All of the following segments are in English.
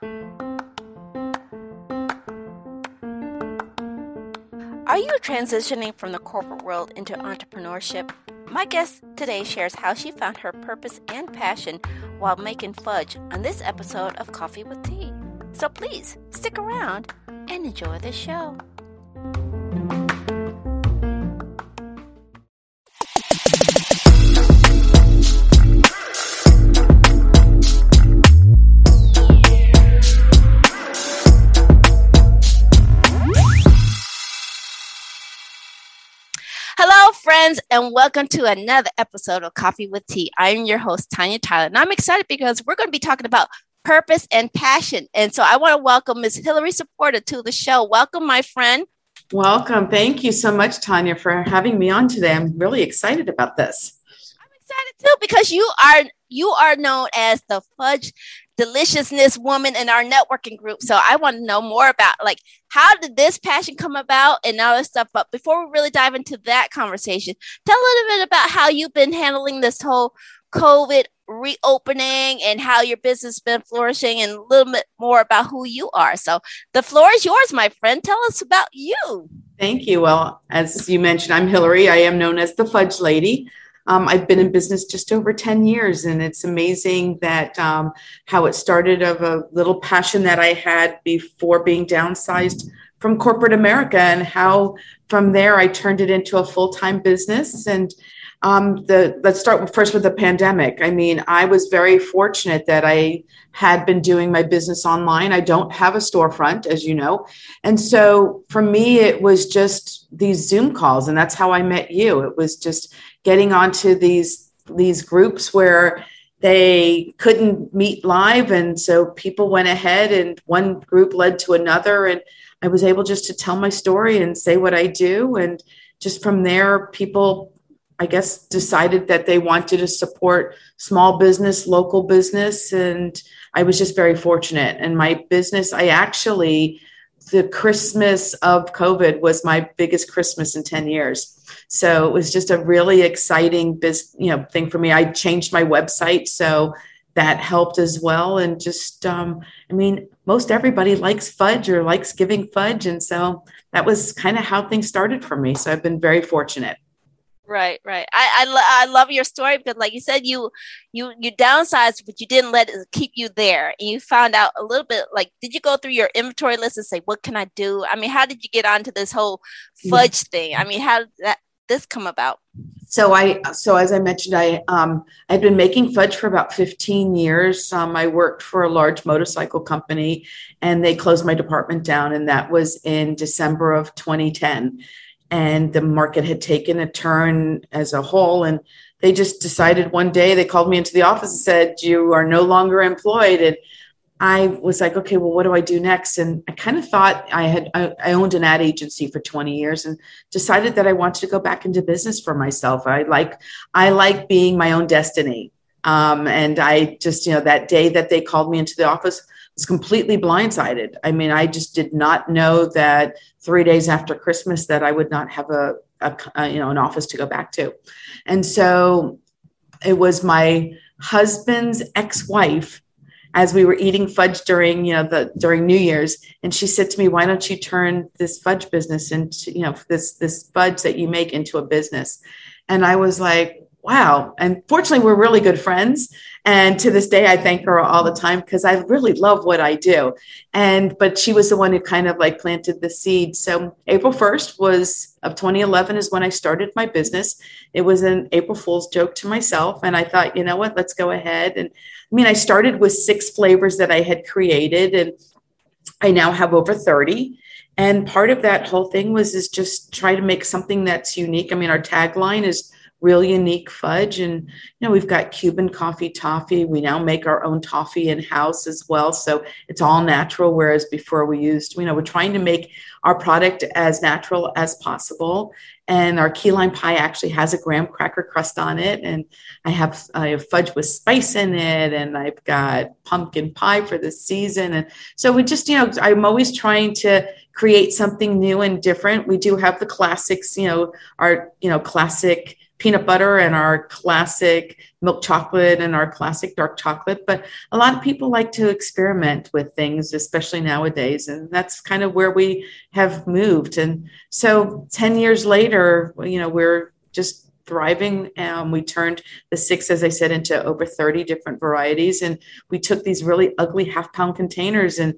Are you transitioning from the corporate world into entrepreneurship? My guest today shares how she found her purpose and passion while making fudge on this episode of Coffee with Tea. So please stick around and enjoy the show. And welcome to another episode of Coffee with Tea. I'm your host, Tanya Tyler, and I'm excited because we're going to be talking about purpose and passion. And so I want to welcome Ms. Hillary Supporter to the show. Welcome, my friend. Welcome. Thank you so much, Tanya, for having me on today. I'm really excited about this. I'm excited too because you are you are known as the fudge deliciousness woman in our networking group. So I want to know more about like how did this passion come about and all this stuff. But before we really dive into that conversation, tell a little bit about how you've been handling this whole COVID reopening and how your business has been flourishing and a little bit more about who you are. So the floor is yours, my friend. Tell us about you. Thank you. Well, as you mentioned, I'm Hillary. I am known as the Fudge Lady. Um, I've been in business just over 10 years, and it's amazing that um, how it started of a little passion that I had before being downsized from corporate America, and how from there I turned it into a full time business. And um, the let's start first with the pandemic. I mean, I was very fortunate that I had been doing my business online. I don't have a storefront, as you know, and so for me, it was just these Zoom calls, and that's how I met you. It was just getting onto these these groups where they couldn't meet live and so people went ahead and one group led to another and i was able just to tell my story and say what i do and just from there people i guess decided that they wanted to support small business local business and i was just very fortunate and my business i actually the christmas of covid was my biggest christmas in 10 years so it was just a really exciting biz, you know, thing for me. I changed my website, so that helped as well. And just, um, I mean, most everybody likes fudge or likes giving fudge, and so that was kind of how things started for me. So I've been very fortunate. Right, right. I I, lo- I love your story because, like you said, you you you downsized, but you didn't let it keep you there, and you found out a little bit. Like, did you go through your inventory list and say, "What can I do?" I mean, how did you get onto this whole fudge yeah. thing? I mean, how that this come about? So I, so as I mentioned, I um, I'd been making fudge for about 15 years. Um, I worked for a large motorcycle company, and they closed my department down, and that was in December of 2010. And the market had taken a turn as a whole, and they just decided one day they called me into the office and said, "You are no longer employed." And I was like, okay, well, what do I do next? And I kind of thought I had, I, owned an ad agency for 20 years and decided that I wanted to go back into business for myself. I like, I like being my own destiny. Um, and I just, you know, that day that they called me into the office was completely blindsided. I mean, I just did not know that three days after Christmas that I would not have a, a, a you know, an office to go back to. And so it was my husband's ex-wife as we were eating fudge during you know the during new year's and she said to me why don't you turn this fudge business into you know this this fudge that you make into a business and i was like wow. And fortunately we're really good friends. And to this day i thank her all the time because i really love what i do. And but she was the one who kind of like planted the seed. So april 1st was of 2011 is when i started my business. It was an april fool's joke to myself. And i thought you know what? Let's go ahead. And I mean, I started with six flavors that I had created, and I now have over 30. And part of that whole thing was is just try to make something that's unique. I mean, our tagline is real unique fudge. And, you know, we've got Cuban coffee toffee. We now make our own toffee in house as well. So it's all natural. Whereas before we used, you know, we're trying to make our product as natural as possible. And our key lime pie actually has a graham cracker crust on it. And I have, I have fudge with spice in it. And I've got pumpkin pie for the season. And so we just, you know, I'm always trying to create something new and different. We do have the classics, you know, our, you know, classic peanut butter and our classic milk chocolate and our classic dark chocolate. But a lot of people like to experiment with things, especially nowadays. And that's kind of where we have moved. And so 10 years later, you know, we're just thriving. Um, we turned the six, as I said, into over 30 different varieties. And we took these really ugly half pound containers. And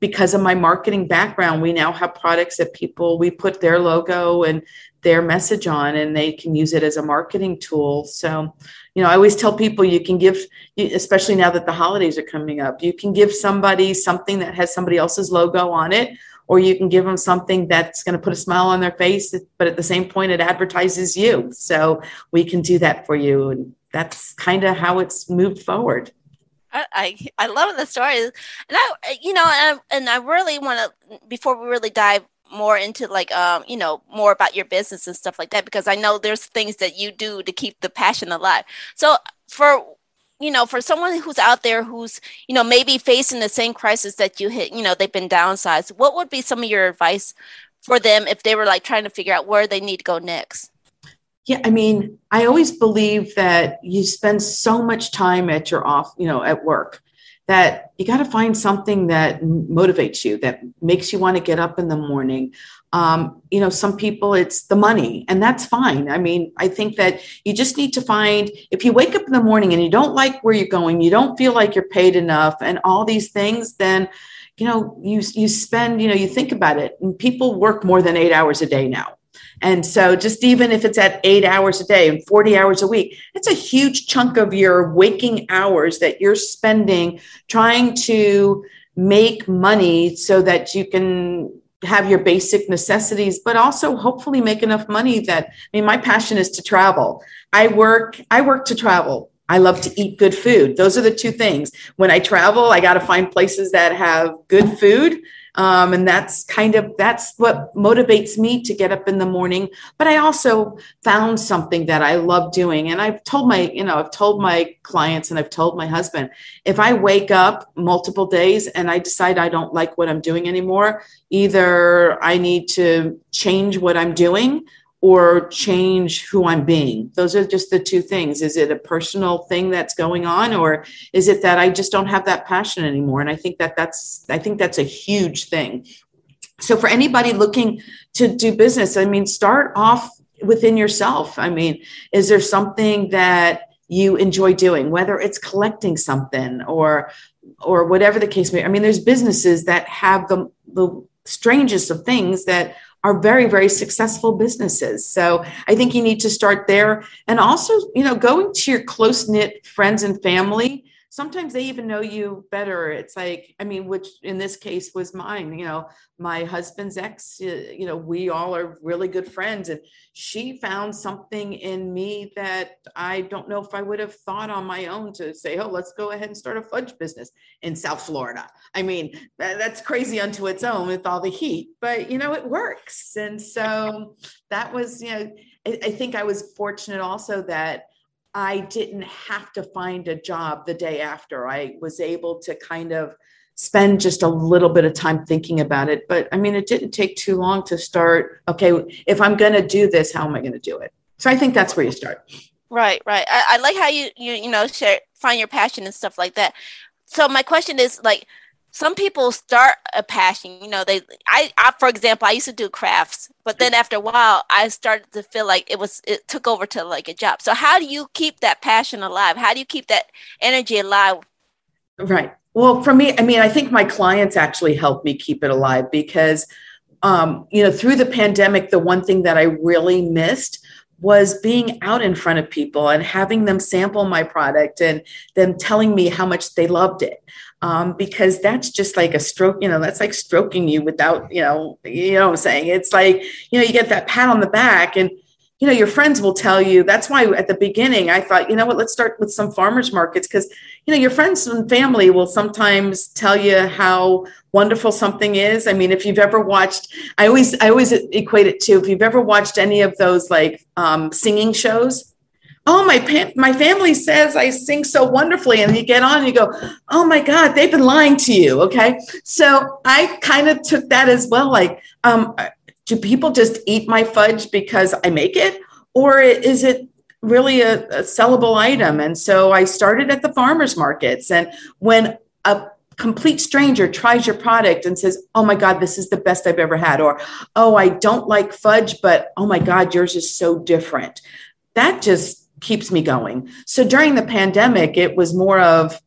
because of my marketing background, we now have products that people, we put their logo and their message on and they can use it as a marketing tool. So, you know, I always tell people you can give, especially now that the holidays are coming up, you can give somebody something that has somebody else's logo on it or you can give them something that's going to put a smile on their face but at the same point it advertises you so we can do that for you and that's kind of how it's moved forward I, I love the stories and I you know and I, and I really want to before we really dive more into like um you know more about your business and stuff like that because I know there's things that you do to keep the passion alive. So for you know, for someone who's out there who's, you know, maybe facing the same crisis that you hit, you know, they've been downsized, what would be some of your advice for them if they were like trying to figure out where they need to go next? Yeah, I mean, I always believe that you spend so much time at your off, you know, at work that you got to find something that motivates you, that makes you want to get up in the morning. Um, you know, some people it's the money, and that's fine. I mean, I think that you just need to find if you wake up in the morning and you don't like where you're going, you don't feel like you're paid enough, and all these things, then you know, you you spend, you know, you think about it, and people work more than eight hours a day now. And so, just even if it's at eight hours a day and 40 hours a week, it's a huge chunk of your waking hours that you're spending trying to make money so that you can have your basic necessities, but also hopefully make enough money that I mean, my passion is to travel. I work, I work to travel. I love to eat good food. Those are the two things. When I travel, I got to find places that have good food um, and that's kind of that's what motivates me to get up in the morning. But i also found something that i love doing. And i've told my you know i've told my clients and i've told my husband if i wake up multiple days and i decide i don't like what i'm doing anymore either i need to change what i'm doing or change who I'm being. Those are just the two things. Is it a personal thing that's going on or is it that I just don't have that passion anymore? And I think that that's I think that's a huge thing. So for anybody looking to do business, I mean start off within yourself. I mean, is there something that you enjoy doing whether it's collecting something or or whatever the case may be. I mean there's businesses that have the the strangest of things that are very very successful businesses. So i think you need to start there. And also you know going to your close knit friends and family sometimes they even know you better. It's like i mean which in this case was mine you know my husband's ex you know we all are really good friends and she found something in me that i don't know if i would have thought on my own to say oh let's go ahead and start a fudge business in south florida. I mean that's crazy unto its own with all the heat but you know it works. And so that was you know I think I was fortunate also that I didn't have to find a job the day after. I was able to kind of spend just a little bit of time thinking about it. But I mean, it didn't take too long to start. Okay, if I'm going to do this, how am I going to do it? So I think that's where you start. Right, right. I, I like how you you you know share find your passion and stuff like that. So my question is like, some people start a passion you know they I, I for example i used to do crafts but then after a while i started to feel like it was it took over to like a job. So how do you keep that passion alive? How do you keep that energy alive? Right. Well for me i mean i think my clients actually help me keep it alive because um, you know through the pandemic the one thing that i really missed was being out in front of people and having them sample my product and them telling me how much they loved it um, because that's just like a stroke, you know, that's like stroking you without, you know, you know what I'm saying? It's like, you know, you get that pat on the back and, you know, your friends will tell you. That's why at the beginning I thought, you know what, let's start with some farmers markets because, you know, your friends and family will sometimes tell you how wonderful something is. I mean, if you've ever watched, I always, I always equate it to if you've ever watched any of those like um, singing shows, oh my pa- my family says i sing so wonderfully and you get on and you go oh my god they've been lying to you okay so i kind of took that as well like um, do people just eat my fudge because i make it or is it really a, a sellable item. And so I started at the farmers markets. And when a complete stranger tries your product and says, Oh my God, this is the best I've ever had, or Oh, I don't like fudge, but oh my God, yours is so different. That just keeps me going. So during the pandemic, it was more of,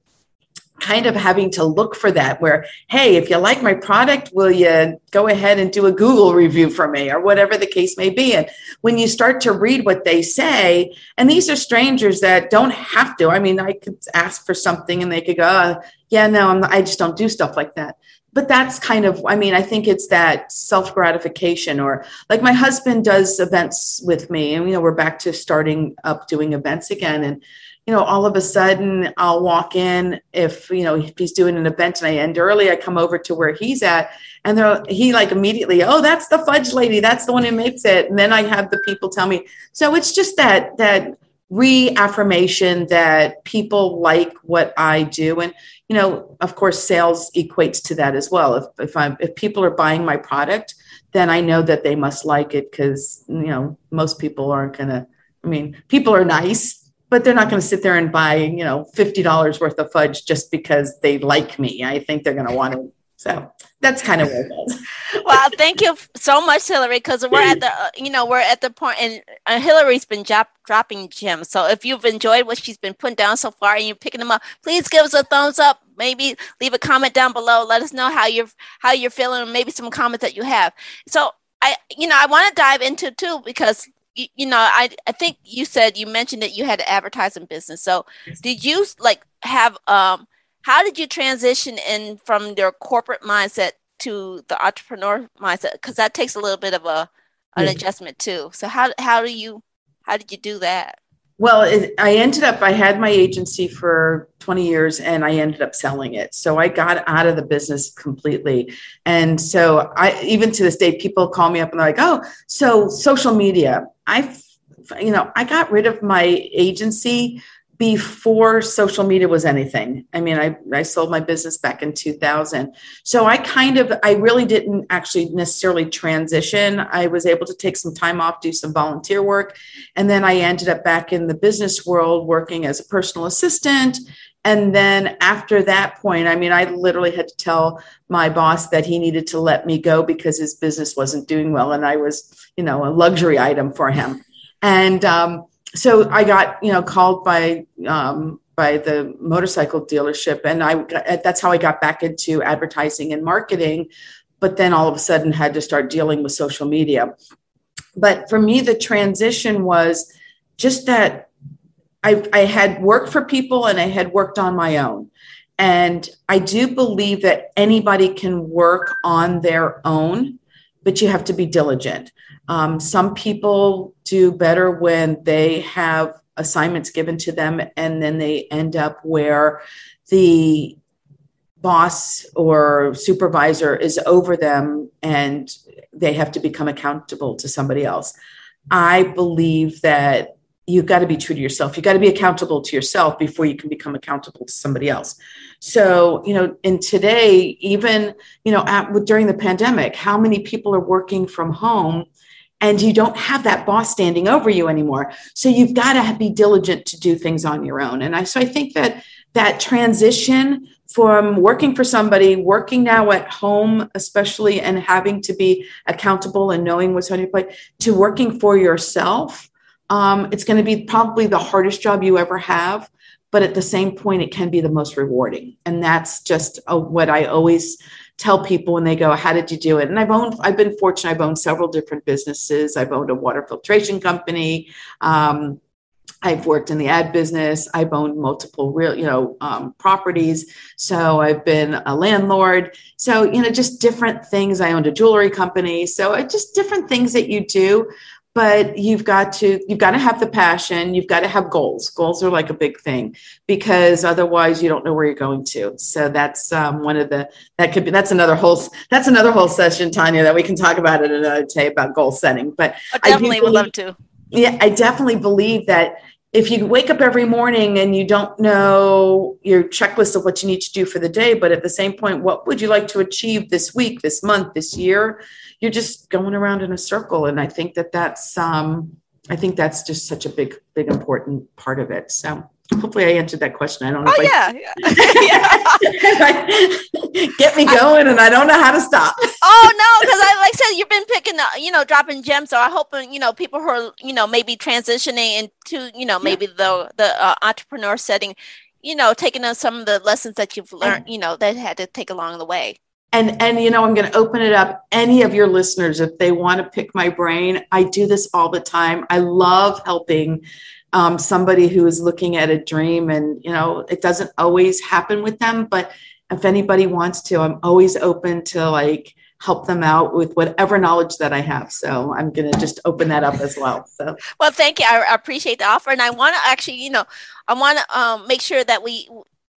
kind of having to look for that where hey if you like my product will you go ahead and do a google review for me or whatever the case may be? And when you start to read what they say and these are strangers that don't have to i mean i could ask for something and they could go oh, yeah no I'm i just don't do stuff like that. But that's kind of i mean i think it's that self gratification or like my husband does events with me and you know we're back to starting up doing events again and you know, all of a sudden I'll walk in if, you know, if he's doing an event and I end early, I come over to where he's at and he like immediately, oh, that's the fudge lady. That's the one who makes it. And then I have the people tell me. So it's just that, that reaffirmation that people like what I do. And, you know, of course, sales equates to that as well. If, if I'm, if people are buying my product, then I know that they must like it because, you know, most people aren't going to, I mean, people are nice but they're not going to sit there and buy, you know, $50 worth of fudge just because they like me. I think they're going to want to. So that's kind of where it is. well, thank you so much, Hillary, because we're at the, uh, you know, we're at the point, and uh, Hillary's been drop, dropping gems. So if you've enjoyed what she's been putting down so far and you're picking them up, please give us a thumbs up. Maybe leave a comment down below. Let us know how you're how you're feeling, maybe some comments that you have. So I, you know, I want to dive into too because you, you know, I I think you said you mentioned that you had an advertising business. So did you like have um how did you transition in from your corporate mindset to the entrepreneur mindset? Because that takes a little bit of a an yeah. adjustment too. So how how do you how did you do that? Well, it, I ended up, I had my agency for 20 years and I ended up selling it. So I got out of the business completely. And so I, even to this day, people call me up and they're like, oh, so social media. I, you know, I got rid of my agency before social media was anything. I mean, I, I sold my business back in 2000. So I kind of, I really didn't actually necessarily transition. I was able to take some time off, do some volunteer work. And then I ended up back in the business world working as a personal assistant. And then after that point, I mean, I literally had to tell my boss that he needed to let me go because his business wasn't doing well. And I was, you know, a luxury item for him. And, um, so I got you know called by um, by the motorcycle dealership, and I that's how I got back into advertising and marketing. But then all of a sudden had to start dealing with social media. But for me, the transition was just that I, I had worked for people and I had worked on my own. And I do believe that anybody can work on their own, but you have to be diligent. Um, some people do better when they have assignments given to them and then they end up where the boss or supervisor is over them and they have to become accountable to somebody else. I believe that you've got to be true to yourself. You've got to be accountable to yourself before you can become accountable to somebody else. So, you know, in today, even, you know, at, during the pandemic, how many people are working from home and you don't have that boss standing over you anymore so you've got to be diligent to do things on your own and i so i think that that transition from working for somebody working now at home especially and having to be accountable and knowing what's on your plate to working for yourself um, it's going to be probably the hardest job you ever have but at the same point it can be the most rewarding and that's just a, what i always tell people when they go, How did you do it? And I've owned, I've been fortunate, I've owned several different businesses. I've owned a water filtration company. Um, I've worked in the ad business. I've owned multiple real, you know, um, properties. So I've been a landlord. So you know, just different things. I owned a jewelry company. So just different things that you do but you've got to you've got to have the passion. You've got to have goals. Goals are like a big thing because otherwise you don't know where you're going to. So that's um, one of the that could be that's another whole that's another whole session tanya that we can talk about it another day about goal setting. But I definitely I would love to. Yeah i definitely believe that if you wake up every morning and you don't know your checklist of what you need to do for the day but at the same point what would you like to achieve this week this month this year you're just going around in a circle. And I think that that's, um, I think that's just such a big, big important part of it. So hopefully I answered that question. I don't know. Oh, yeah. yeah. Get me going and I don't know how to stop. oh, no. Because I, like I said, you've been picking, up, you know, dropping gems. So I hope, you know, people who are, you know, maybe transitioning into, you know, maybe yeah. the, the uh, entrepreneur setting, you know, taking on some of the lessons that you've learned, you know, that had to take along the way and and you know i'm going to open it up any of your listeners if they want to pick my brain i do this all the time i love helping um, somebody who is looking at a dream and you know it doesn't always happen with them but if anybody wants to i'm always open to like help them out with whatever knowledge that i have. So i'm going to just open that up as well so. Well thank you. I appreciate the offer and i want to actually you know i want to um, make sure that we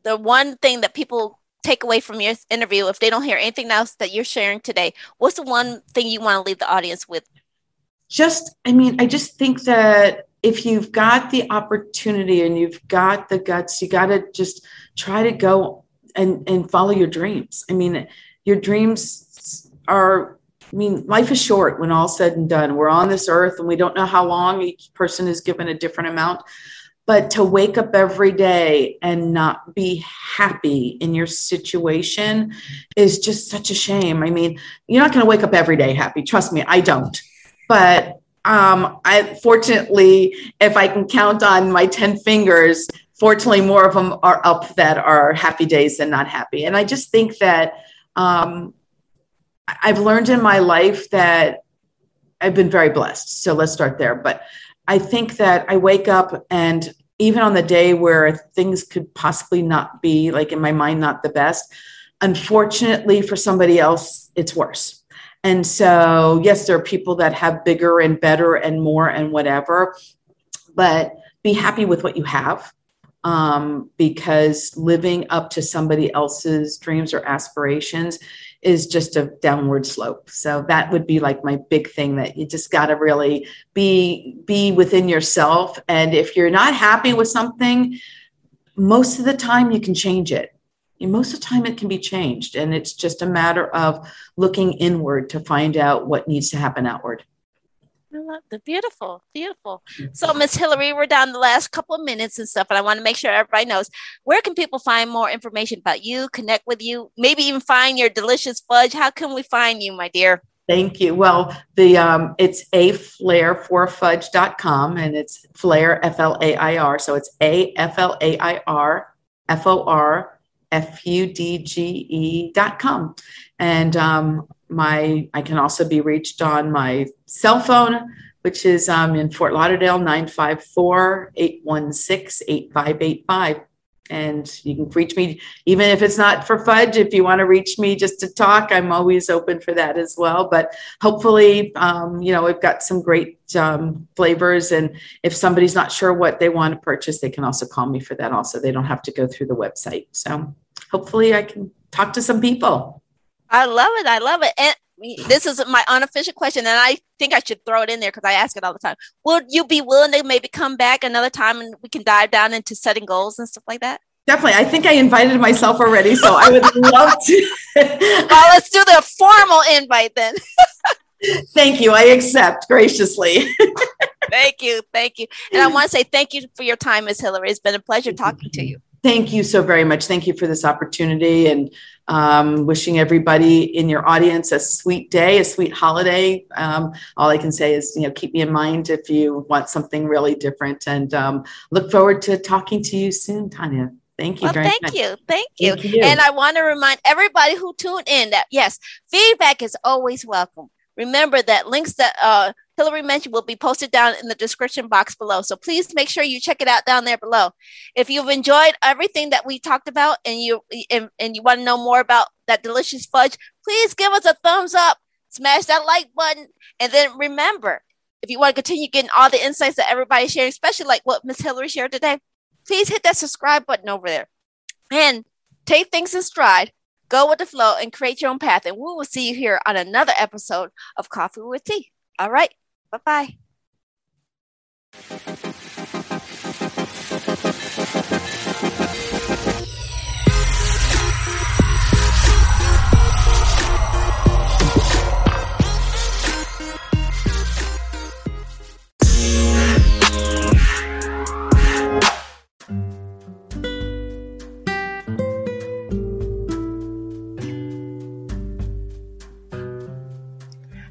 the one thing that people take away from your interview if they don't hear anything else that you're sharing today what's the one thing you want to leave the audience with? Just i mean i just think that if you've got the opportunity and you've got the guts you got to just try to go and and follow your dreams i mean your dreams are i mean life is short when all said and done we're on this earth and we don't know how long each person is given a different amount but to wake up every day and not be happy in your situation is just such a shame. I mean, you're not going to wake up every day happy. Trust me, I don't. But um, I fortunately, if I can count on my 10 fingers, fortunately, more of them are up that are happy days than not happy. And I just think that um, I've learned in my life that I've been very blessed. So let's start there. But I think that I wake up and even on the day where things could possibly not be like in my mind not the best unfortunately for somebody else it's worse and so yes there are people that have bigger and better and more and whatever but be happy with what you have um, because living up to somebody else's dreams or aspirations is just a downward slope. So that would be like my big thing that you just got to really be be within yourself and if you're not happy with something most of the time you can change it. Most of the time it can be changed and it's just a matter of looking inward to find out what needs to happen outward. I love the beautiful, beautiful. So, Miss Hillary, we're down the last couple of minutes and stuff, and I want to make sure everybody knows where can people find more information about you, connect with you, maybe even find your delicious fudge. How can we find you, my dear? Thank you. Well, the um, it's a flair for fudge.com and it's flair F L A I R. So it's A F L A I R F O R F U D G E dot com. And um, my I can also be reached on my cell phone, which is um, in Fort Lauderdale, 954 816 8585. And you can reach me, even if it's not for fudge, if you want to reach me just to talk, I'm always open for that as well. But hopefully, um, you know, we've got some great um, flavors. And if somebody's not sure what they want to purchase, they can also call me for that also. They don't have to go through the website. So hopefully, I can talk to some people. I love it. I love it. And this is my unofficial question, and I think I should throw it in there because I ask it all the time. Would you be willing to maybe come back another time and we can dive down into setting goals and stuff like that? Definitely. I think I invited myself already, so I would love to. well, let's do the formal invite then. thank you. I accept graciously. thank you. Thank you. And I want to say thank you for your time, Ms. Hillary. It's been a pleasure talking to you. Thank you so very much. Thank you for this opportunity and um, wishing everybody in your audience a sweet day, a sweet holiday. Um, all I can say is, you know, keep me in mind if you want something really different and um, look forward to talking to you soon, Tanya. Thank you. Well, thank much. you. Thank you. Thank you. And I want to remind everybody who tuned in that yes, feedback is always welcome. Remember that links that uh, Hillary mentioned will be posted down in the description box below. So please make sure you check it out down there below. If you've enjoyed everything that we talked about and you and, and you want to know more about that delicious fudge, please give us a thumbs up, smash that like button, and then remember, if you want to continue getting all the insights that everybody's sharing, especially like what Miss Hillary shared today, please hit that subscribe button over there. And take things in stride, go with the flow, and create your own path. And we will see you here on another episode of Coffee with Tea. All right. Bye bye.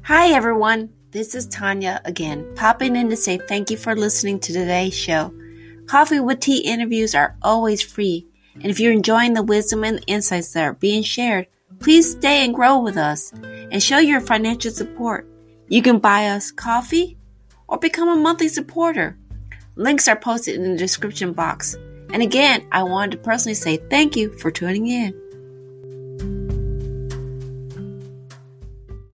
Hi, everyone. This is Tanya again, popping in to say thank you for listening to today's show. Coffee with Tea interviews are always free, and if you're enjoying the wisdom and insights that are being shared, please stay and grow with us and show your financial support. You can buy us coffee or become a monthly supporter. Links are posted in the description box. And again, I wanted to personally say thank you for tuning in.